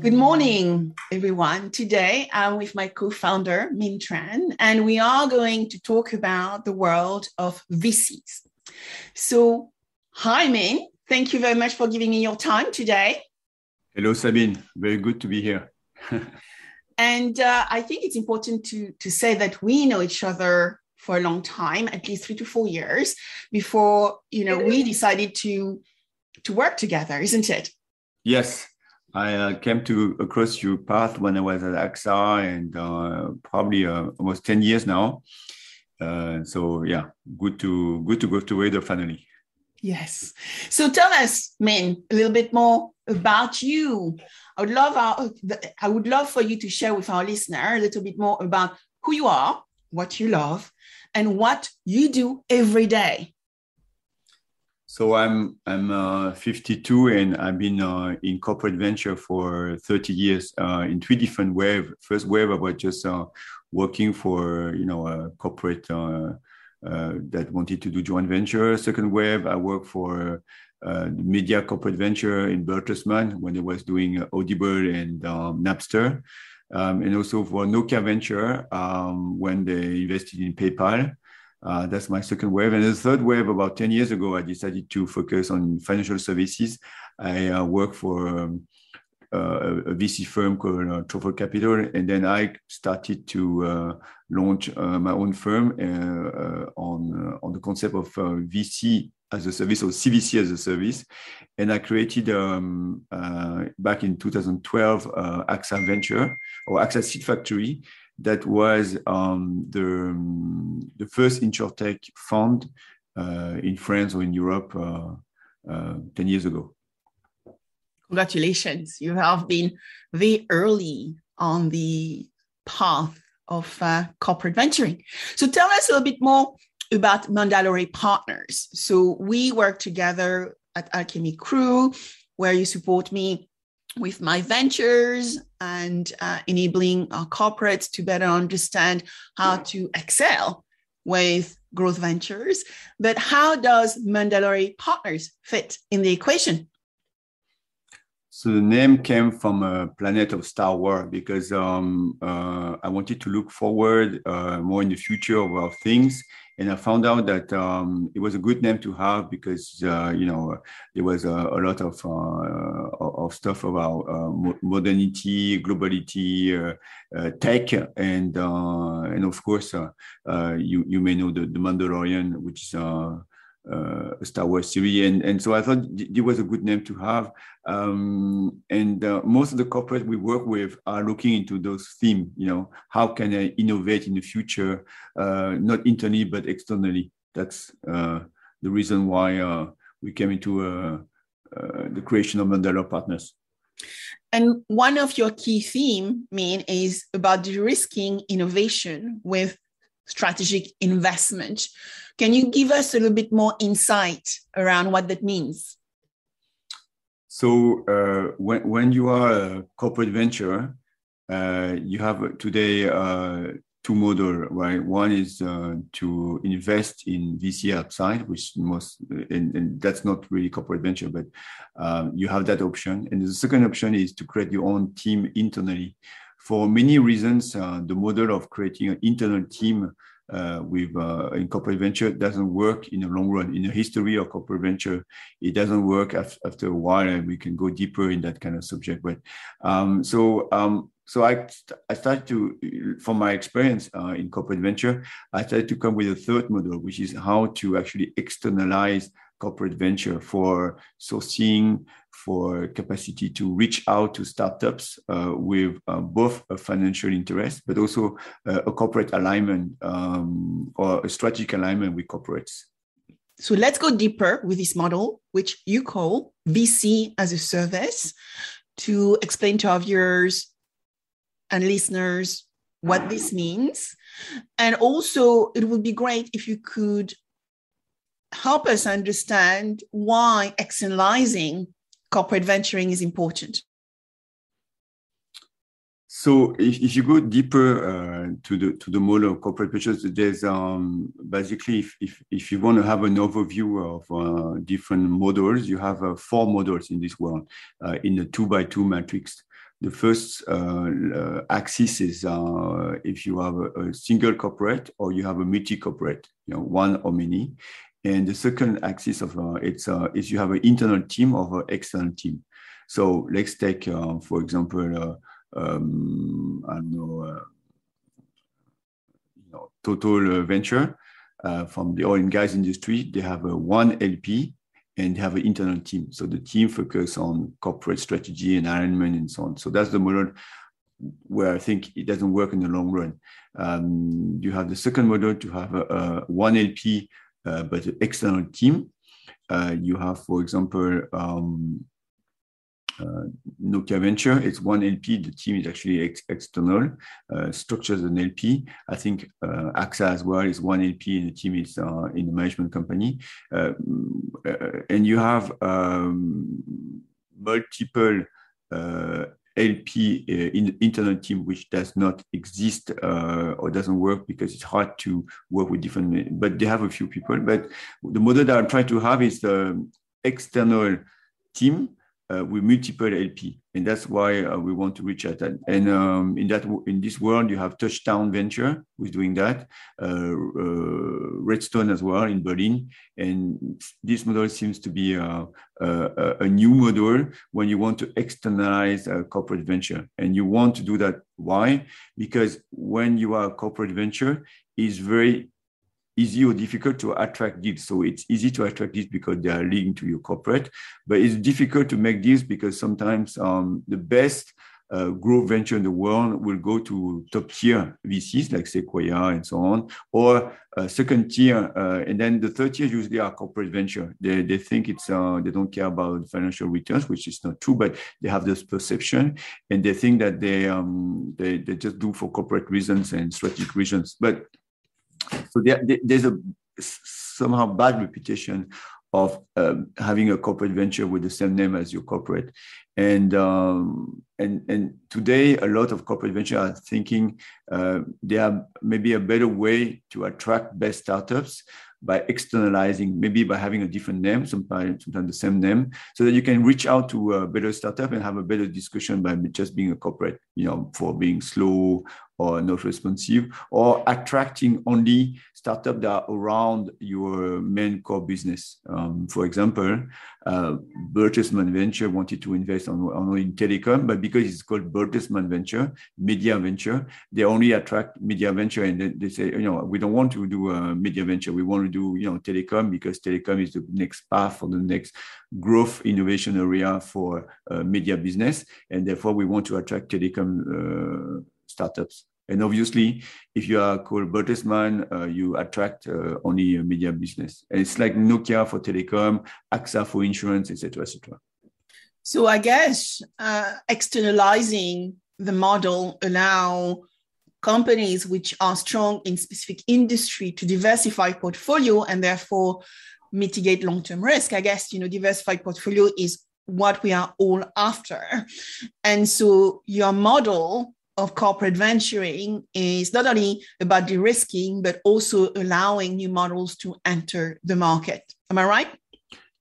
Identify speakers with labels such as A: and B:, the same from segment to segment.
A: Good morning, everyone. Today I'm with my co founder, Minh Tran, and we are going to talk about the world of VCs. So, hi, Minh. Thank you very much for giving me your time today.
B: Hello, Sabine. Very good to be here.
A: and uh, I think it's important to, to say that we know each other for a long time, at least three to four years, before you know we decided to to work together, isn't it?
B: Yes, I uh, came to across your path when I was at AXA and uh, probably uh, almost 10 years now. Uh, so yeah, good to good to go together finally.
A: Yes. So tell us, Minh, a little bit more about you. I would love our, I would love for you to share with our listener a little bit more about who you are, what you love, and what you do every day.
B: So I'm I'm uh, 52 and I've been uh, in corporate venture for 30 years uh, in three different waves. First wave I was just uh, working for you know a corporate uh, that wanted to do joint venture. Second wave I worked for the media corporate venture in Bertelsmann when it was doing Audible and um, Napster, um, and also for Nokia Venture um, when they invested in PayPal. Uh, that's my second wave. And the third wave, about 10 years ago, I decided to focus on financial services. I uh, work for um, uh, a VC firm called uh, Truffle Capital. And then I started to uh, launch uh, my own firm on, on the concept of VC as a service or CVC as a service. And I created um, back in 2012 AXA Venture or AXA Seed Factory, that was um, the, the first insurtech fund uh, in France or in Europe uh, uh, 10 years ago.
A: Congratulations. You have been very early on the path of uh, corporate venturing. So tell us a little bit more about Mandalore Partners. So we work together at Alchemy Crew, where you support me with my ventures and uh, enabling our corporates to better understand how to excel with growth ventures. But how does Mandalore Partners fit in the equation?
B: So the name came from a planet of Star Wars because um, uh, I wanted to look forward uh, more in the future of things. And I found out that um, it was a good name to have because uh, you know there was a, a lot of uh, of stuff about uh, modernity, globality, uh, tech, and and of course you you may know the, the Mandalorian, which is uh, Star Wars series, and and so I thought it was a good name to have. Um, and uh, most of the corporates we work with are looking into those themes. You know, how can I innovate in the future, uh, not internally but externally? That's uh, the reason why uh, we came into uh, the creation of Mandalore Partners.
A: And one of your key theme, Minh, is about de-risking innovation with strategic investment. Can you give us a little bit more insight around what that means?
B: So, uh, when, when you are a corporate venture, uh, you have today uh, two models, right? One is uh, to invest in VC outside, which most, and, and that's not really corporate venture, but um, you have that option. And the second option is to create your own team internally for many reasons, uh, the model of creating an internal team uh, with uh, in corporate venture doesn't work in the long run. In the history of corporate venture, it doesn't work af- after a while, and we can go deeper in that kind of subject. But um, so um, so I I started to, from my experience uh, in corporate venture, I started to come with a third model, which is how to actually externalize corporate venture for sourcing, for capacity to reach out to startups uh, with uh, both a financial interest, but also uh, a corporate alignment um, or a strategic alignment with corporates.
A: So let's go deeper with this model, which you call VC as a service, to explain to our viewers and listeners what this means. And also, it would be great if you could help us understand why externalizing corporate venturing is important?
B: So if, if you go deeper uh, to the to the model of corporate ventures, there's um, basically if, if, if you want to have an overview of uh, different models, you have uh, four models in this world uh, in the two by two matrix. The first uh, uh, axis is if you have a, a, single corporate or you have a multi corporate, you know, one or many. And the second axis of it's is you have an internal team or an external team. So let's take, for example um, I don't know, uh, you know, Total Venture uh, from the oil and gas industry. They have one LP and they have an internal team. So the team focus on corporate strategy and alignment and so on. So that's the model where I think it doesn't work in the long run. Um, you have the second model to have a, one LP, uh, but an external team. Uh, you have, for example, um, uh, Nokia Venture. It's one LP. The team is actually ex external, uh, structures an LP. I think uh, AXA as well is one LP, and the team is uh, in the management company. Uh, uh, and you have um, multiple LP uh, in internal team, which does not exist uh, or doesn't work because it's hard to work with different. But they have a few people. But the model that I'm trying to have is the external team uh, with multiple LP, and that's why uh, we want to reach out. And, and um, in that in this world, you have Touchdown Venture who's doing that, uh, uh Redstone as well in Berlin, and this model seems to be a, a, a new model when you want to externalize a corporate venture, and you want to do that. Why? Because when you are a corporate venture, is very easy or difficult to attract deals. So it's easy to attract deals because they are linked to your corporate, but it's difficult to make deals because sometimes um, the best uh, growth venture in the world will go to top tier VCs like Sequoia and so on, or uh, second tier, uh, and then the third tier usually are corporate venture. They, they think it's uh, they don't care about financial returns, which is not true, but they have this perception and they think that they um they, they just do for corporate reasons and strategic reasons. But so there, there's a somehow bad reputation of um, having a corporate venture with the same name as your corporate. And um, and and today, a lot of corporate venture are thinking uh, there are maybe a better way to attract best startups by externalizing, maybe by having a different name, sometimes, sometimes the same name, so that you can reach out to a better startup and have a better discussion by just being a corporate, you know, for being slow or not responsive, or attracting only startups that are around your main core business. Um, for example, uh, Bertelsmann Venture wanted to invest on, on in telecom, but because it's called Bertelsmann Venture, media venture, they only attract media venture, and they, they say, you know, we don't want to do a media venture. We want to do, you know, telecom because telecom is the next path for the next growth innovation area for uh, media business, and therefore we want to attract telecom uh, startups. And obviously, if you are called Bertelsmann, uh, you attract uh, only a media business. And it's like Nokia for telecom, AXA for insurance, etc., etc.
A: So I guess uh, externalizing the model allow companies which are strong in specific industry to diversify portfolio and therefore mitigate long-term risk. I guess you know diversified portfolio is what we are all after. And so your model of corporate venturing is not only about de-risking, but also allowing new models to enter the market. Am I right?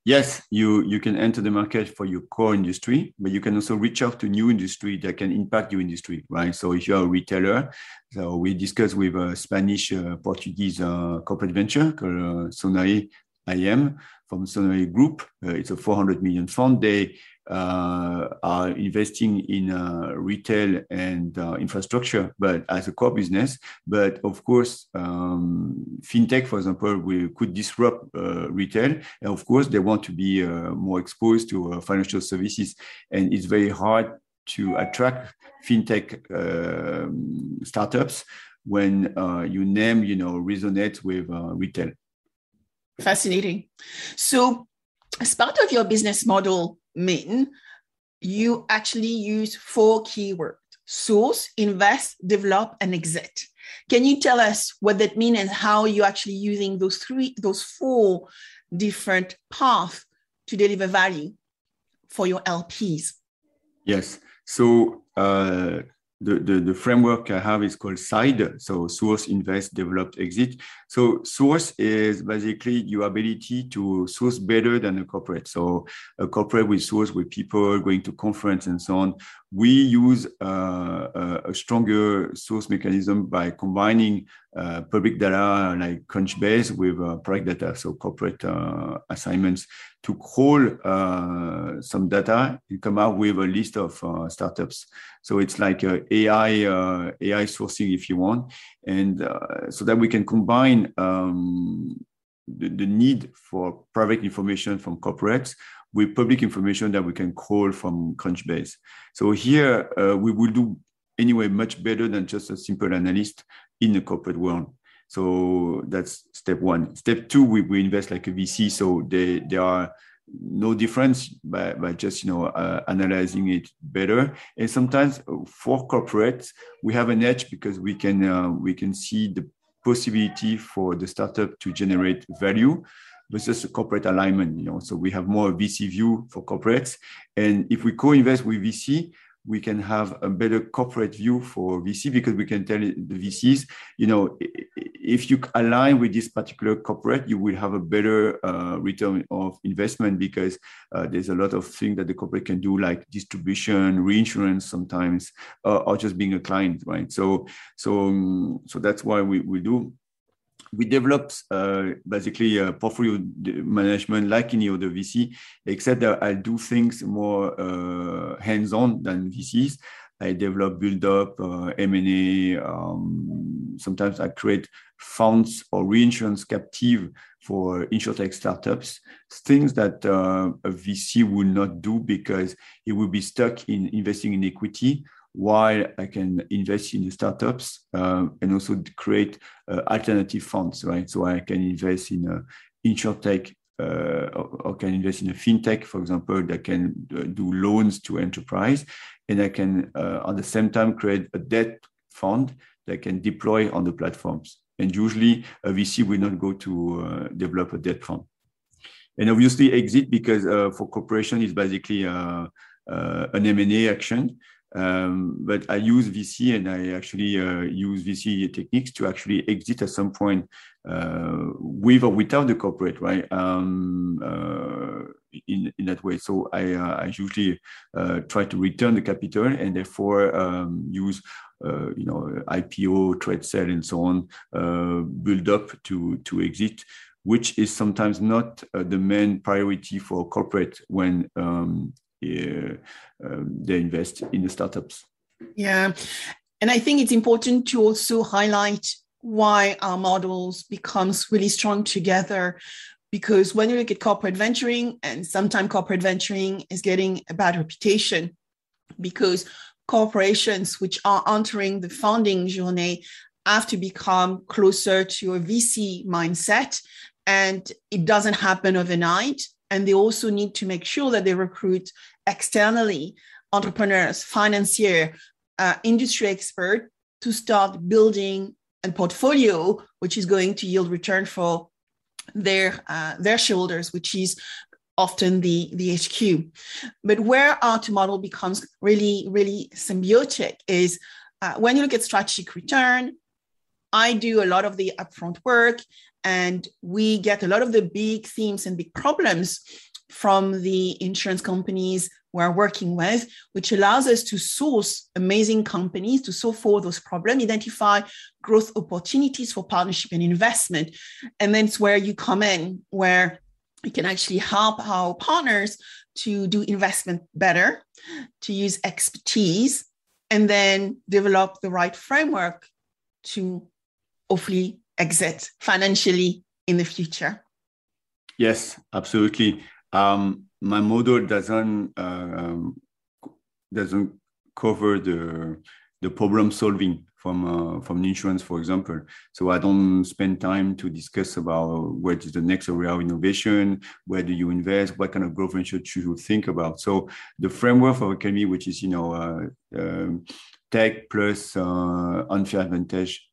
B: Yes, you, you can enter the market for your core industry, but you can also reach out to new industry that can impact your industry, right? So if you're a retailer, so we discussed with a Spanish uh, Portuguese uh, corporate venture called uh, Sonae IM from Sonae Group. Uh, it's a 400 million fund. They are investing in uh, retail and uh, infrastructure, but as a core business. But of course, um, fintech, for example, we could disrupt uh, retail, and of course, they want to be uh, more exposed to uh, financial services, and it's very hard to attract fintech um, startups when you name, you know, resonate with retail.
A: Fascinating. So, as part of your business model, Minh, you actually use four keywords source, invest, develop, and exit. Can you tell us what that means and how you're actually using those three, those four different paths to deliver value for your LPs?
B: Yes. So uh, the, the, the, framework I have is called SIDE, so source, invest, develop, exit. So source is basically your ability to source better than a corporate. So a corporate will source with people going to conference and so on. We use uh, a, a, stronger source mechanism by combining uh, public data like Crunchbase with uh, private data, so corporate uh, assignments to crawl uh, some data and come out with a list of uh, startups. So it's like AI uh, AI sourcing, if you want, and uh, so that we can combine um, the, the, need for private information from corporates with public information that we can crawl from Crunchbase. So here uh, we will do anyway much better than just a simple analyst in the corporate world. So that's step one. Step two, we, we invest like a VC. So they, they are no difference by, by just you know uh, analyzing it better and sometimes for corporates we have an edge because we can uh, we can see the possibility for the startup to generate value versus corporate alignment you know? So we have more vc view for corporates. And if we co-invest with vc we can have a better corporate view for VC because we can tell the VCs, you know, if you align with this particular corporate, you will have a better uh, return of investment because uh, there's a lot of things that the corporate can do, like distribution, reinsurance, sometimes, uh, or just being a client, right? So, so, um, so that's why we, we do we developed uh, basically a portfolio management like any other VC, except that I do things more uh, hands-on than VCs. I develop, build up uh, M&A. Um, sometimes I create funds or reinsurance captive for insurtech startups, things that uh, a VC will not do because he will be stuck in investing in equity while I can invest in the startups um, and also create uh, alternative funds, right? So I can invest in a insurtech uh, or, or, can invest in a fintech, for example, that can uh, do loans to enterprise, and I can uh, at the same time create a debt fund that can deploy on the platforms. And usually, a VC will not go to uh, develop a debt fund. And obviously, exit because uh, for corporation is basically an M&A action. Um, but I use VC and I actually uh, use VC techniques to actually exit at some point uh, with or without the corporate, right? Um, uh, in, in that way. So I, uh, I usually uh, try to return the capital and therefore um, use uh, you know IPO, trade sale, and so on, build up to to exit which is sometimes not uh, the main priority for corporate when um, Uh, um, they invest in the startups.
A: Yeah. And I think it's important to also highlight why our models becomes really strong together because when you look at corporate venturing and sometimes corporate venturing is getting a bad reputation because corporations which are entering the funding journey have to become closer to a vc mindset and it doesn't happen overnight and they also need to make sure that they recruit externally entrepreneurs, financier, uh, industry expert to start building a portfolio which is going to yield return for their uh, their shoulders, which is often the the HQ. But where our two model becomes really really symbiotic is uh, when you look at strategic return. I do a lot of the upfront work and we get a lot of the big themes and big problems from the insurance companies we're working with, which allows us to source amazing companies to solve for those problems, identify growth opportunities for partnership and investment. And then it's where you come in, where you can actually help our partners to do investment better, to use expertise, and then develop the right framework to hopefully exit financially in the future.
B: Yes, absolutely. Um, my model doesn't uh, um, doesn't cover the the problem solving from uh, from insurance, for example. So I don't spend time to discuss about what is the next area of innovation, where do you invest, what kind of growth venture should you think about. So the framework of Alchemy, which is you know uh, um, tech plus uh, unfair advantage uh,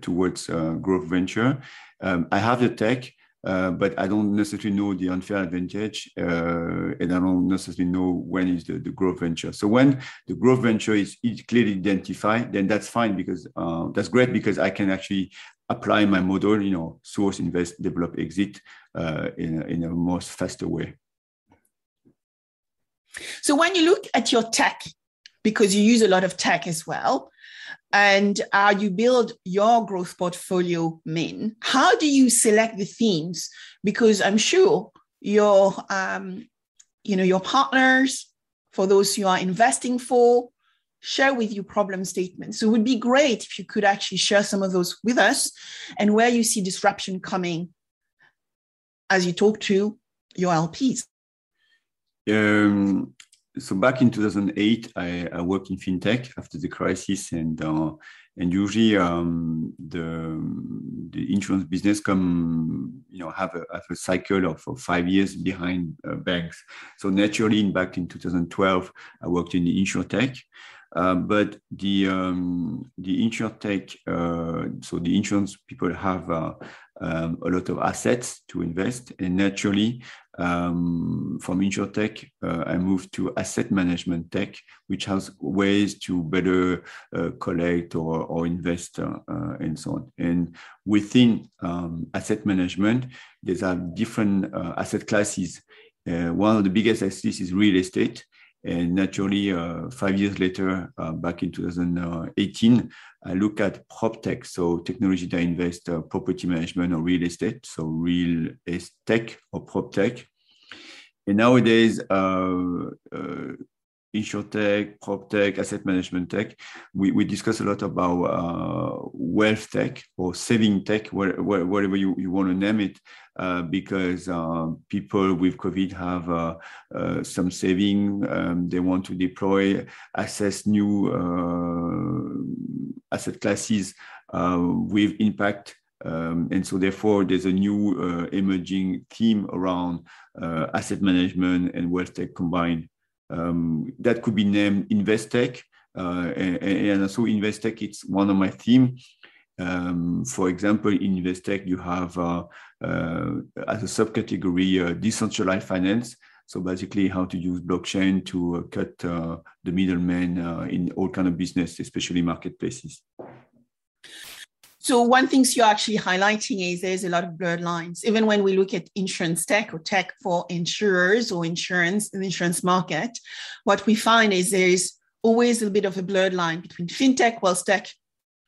B: towards uh, growth venture. Um, I have the tech. uh, but I don't necessarily know the unfair advantage, uh, and I don't necessarily know when is the, the growth venture. So when the growth venture is clearly identified, then that's fine because uh, that's great because I can actually apply my model, you know, source, invest, develop, exit uh, in, a, in a most faster way.
A: So when you look at your tech, because you use a lot of tech as well, and how you build your growth portfolio Minh, how do you select the themes? Because I'm sure your, um, you know, your partners, for those you are investing for, share with you problem statements. So it would be great if you could actually share some of those with us and where you see disruption coming as you talk to your LPs.
B: Um, so back in 2008, I, I, worked in fintech after the crisis, and uh, and usually um, the the insurance business come you know have a, have a cycle of, of five years behind uh, banks. So naturally, in back in 2012, I worked in the insurtech. Uh, but the um, the insurtech, uh, so the insurance people have uh, um, a lot of assets to invest, and naturally, um, from insurtech, uh, I moved to asset management tech, which has ways to better uh, collect or, or invest uh, uh and so on. And within um, asset management, there's a different uh, asset classes. Uh, one of the biggest assets is real estate. And naturally, five years later, back in 2018, I look at prop tech, so technology that invest uh, property management or real estate, so real estate or prop tech. And nowadays, uh, uh, insurtech, prop tech, asset management tech, we, we discuss a lot about uh, wealth tech or saving tech, whatever you, you want to name it, uh, because uh, people with COVID have uh, uh some saving, um, they want to deploy, access new uh, asset classes with impact. Um, and so therefore there's a new emerging theme around asset management and wealth tech combined. Um, that could be named Investec. Uh, and, and, also Investech, it's one of my themes. Um, for example, in Investec, you have uh, uh, as a subcategory uh, decentralized finance. So basically, how to use blockchain to uh, cut uh, the middleman in all kind of business, especially marketplaces.
A: So one thing you're actually highlighting is there's a lot of blurred lines. Even when we look at insurance tech or tech for insurers or insurance, the insurance market, what we find is there's always a bit of a blurred line between fintech, wealth tech,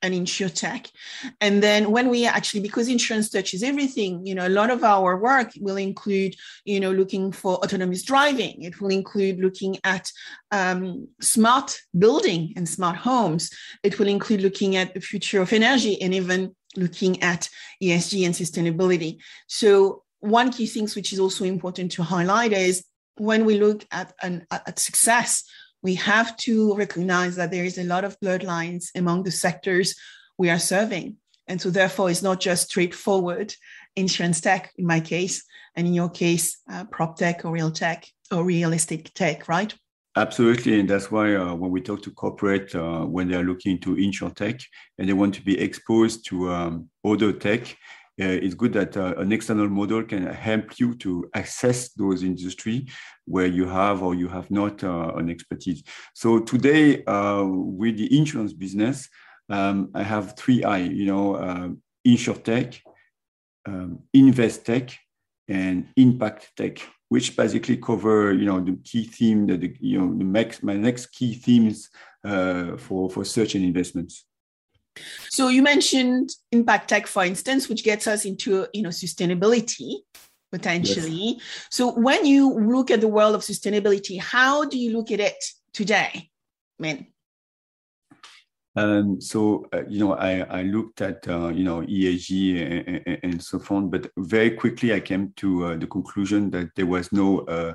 A: and insurtech. And then when we actually, because insurance touches everything, you know, a lot of our work will include, you know, looking for autonomous driving. It will include looking at um, smart building and smart homes. It will include looking at the future of energy and even looking at ESG and sustainability. So one key things which is also important to highlight is when we look at an at success we have to recognize that there is a lot of blurred lines among the sectors we are serving. And so, therefore, it's not just straightforward insurance tech in my case, and in your case, uh, prop tech or real tech or realistic tech, right?
B: Absolutely, and that's why uh, when we talk to corporate, uh, when they are looking to insure tech and they want to be exposed to um, tech, uh, it's good that uh, an external model can help you to access those industry where you have or you have not uh, an expertise. So today, with the insurance business, um, I have three I, you know, uh, InsurTech, um, Invest Tech, and Impact Tech, which basically cover, you know, the key theme, that the, you know, the next, my next key themes uh, for, for search and investments.
A: So you mentioned impact tech, for instance, which gets us into you know sustainability potentially. Yes. So when you look at the world of sustainability, how do you look at it today, Minh?
B: Um, so uh, you know, I, I looked at uh, you know ESG and, and, and, so on, but very quickly I came to uh, the conclusion that there was no, uh,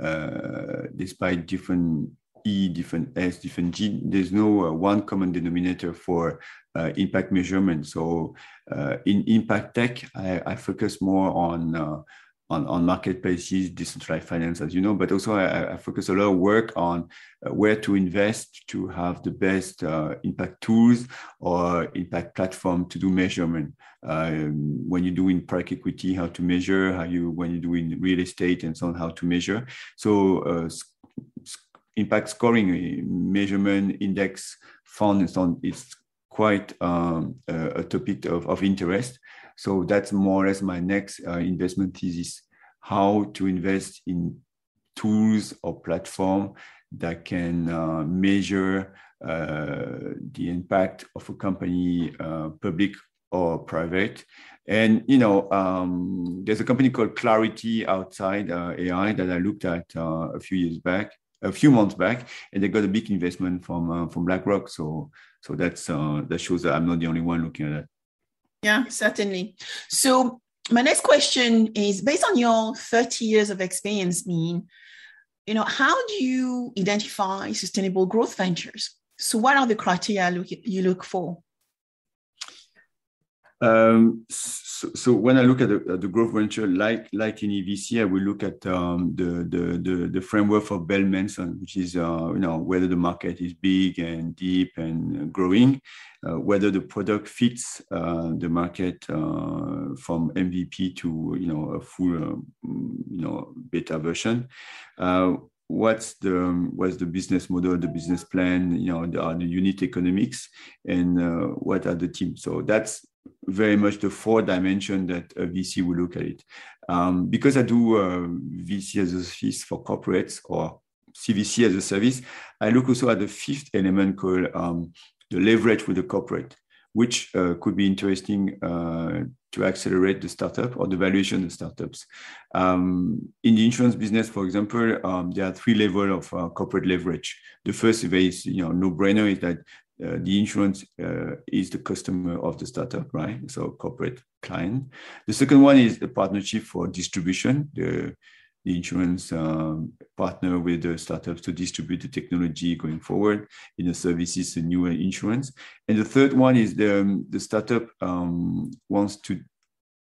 B: uh, despite different E, different S, different G. There's no uh, one common denominator for uh, impact measurement. So uh, in impact tech, I, I, focus more on uh, on, on marketplaces, decentralized finance, as you know, but also I, I focus a lot of work on uh, where to invest to have the best uh, impact tools or impact platform to do measurement. Um, when you do in private equity, how to measure, how you, when you do in real estate and so on, how to measure. So uh, impact scoring, measurement, index, fund and so on, it's quite um, a, a, topic of, of interest. So that's more or less my next uh, investment thesis: how to invest in tools or platform that can uh, measure uh, the impact of a company, uh, public or private. And you know, um, there's a company called Clarity outside uh, AI that I looked at uh, a few years back, a few months back, and they got a big investment from from BlackRock. So so that's uh, that shows that I'm not the only one looking at that.
A: Yeah, certainly. So my next question is based on your 30 years of experience, Minh, you know, how do you identify sustainable growth ventures? So what are the criteria look, you look for?
B: Um, so, so, when I look at the, at the, growth venture, like like in EVC, I will look at um, the, the, the the framework for Bell Manson, which is uh, you know whether the market is big and deep and growing, uh, whether the product fits uh, the market uh, from MVP to you know a full uh, you know beta version. Uh, what's the what's the business model the business plan you know the, are the unit economics and uh, what are the teams? So that's very much the four dimension that a VC will look at it. Um, because I do uh, VC as a service for corporates or CVC as a service, I look also at the fifth element called um, the leverage with the corporate, which uh, could be interesting uh, to accelerate the startup or the valuation of startups. Um, in the insurance business, for example, um, there are three levels of uh, corporate leverage. The first is, you know, no-brainer is that uh, the insurance uh, is the customer of the startup, right? So corporate client. The second one is the partnership for distribution. The, the insurance um, partner with the startups to distribute the technology going forward in the services and new insurance. And the third one is the, um, the startup um, wants to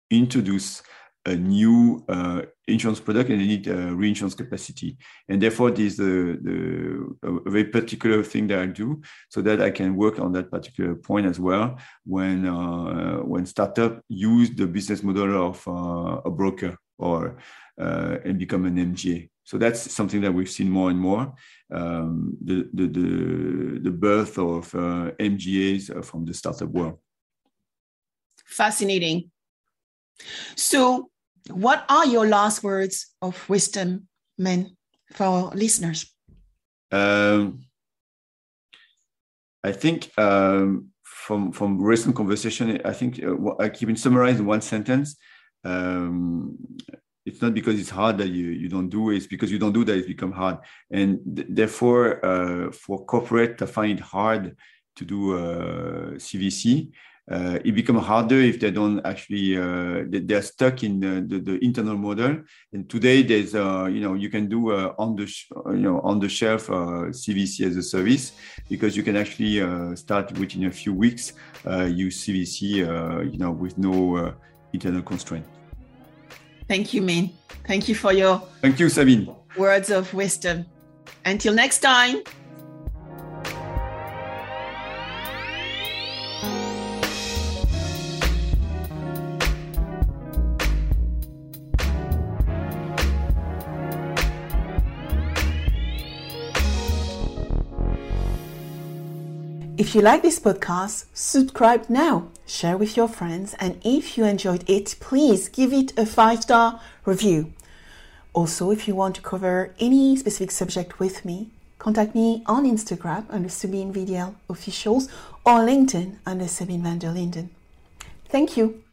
B: introduce a new uh, insurance product and they need uh, reinsurance capacity. And therefore, this is the, the, a very particular thing that I do so that I can work on that particular point as well when, uh, when startup use the business model of uh, a broker or uh, and become an MGA. So that's something that we've seen more and more. Um, the, the, the, the, birth of uh, MGAs from the startup world.
A: Fascinating. So what are your last words of wisdom, Minh, for our listeners? Um,
B: I think um, from from recent conversation, I think uh, I keep it summarized in one sentence. Um, it's not because it's hard that you, you don't do it, it's because you don't do that it's become hard. And th- therefore, uh, for corporate, I find it hard to do uh, CVC uh, it becomes harder if they don't actually uh, they're stuck in the, the, the, internal model. And today there's uh, you know you can do uh, on the you know on the shelf cvc uh, as a service because you can actually uh, start within a few weeks use cvc you know with no internal constraint.
A: Thank you Minh. Thank you for your
B: thank you sabine.
A: words of wisdom. Until next time If you like this podcast, subscribe now, share with your friends, and if you enjoyed it, please give it a five star review. Also, if you want to cover any specific subject with me, contact me on Instagram under Sabine VDL Officials or LinkedIn under Sabine van der Linden. Thank you.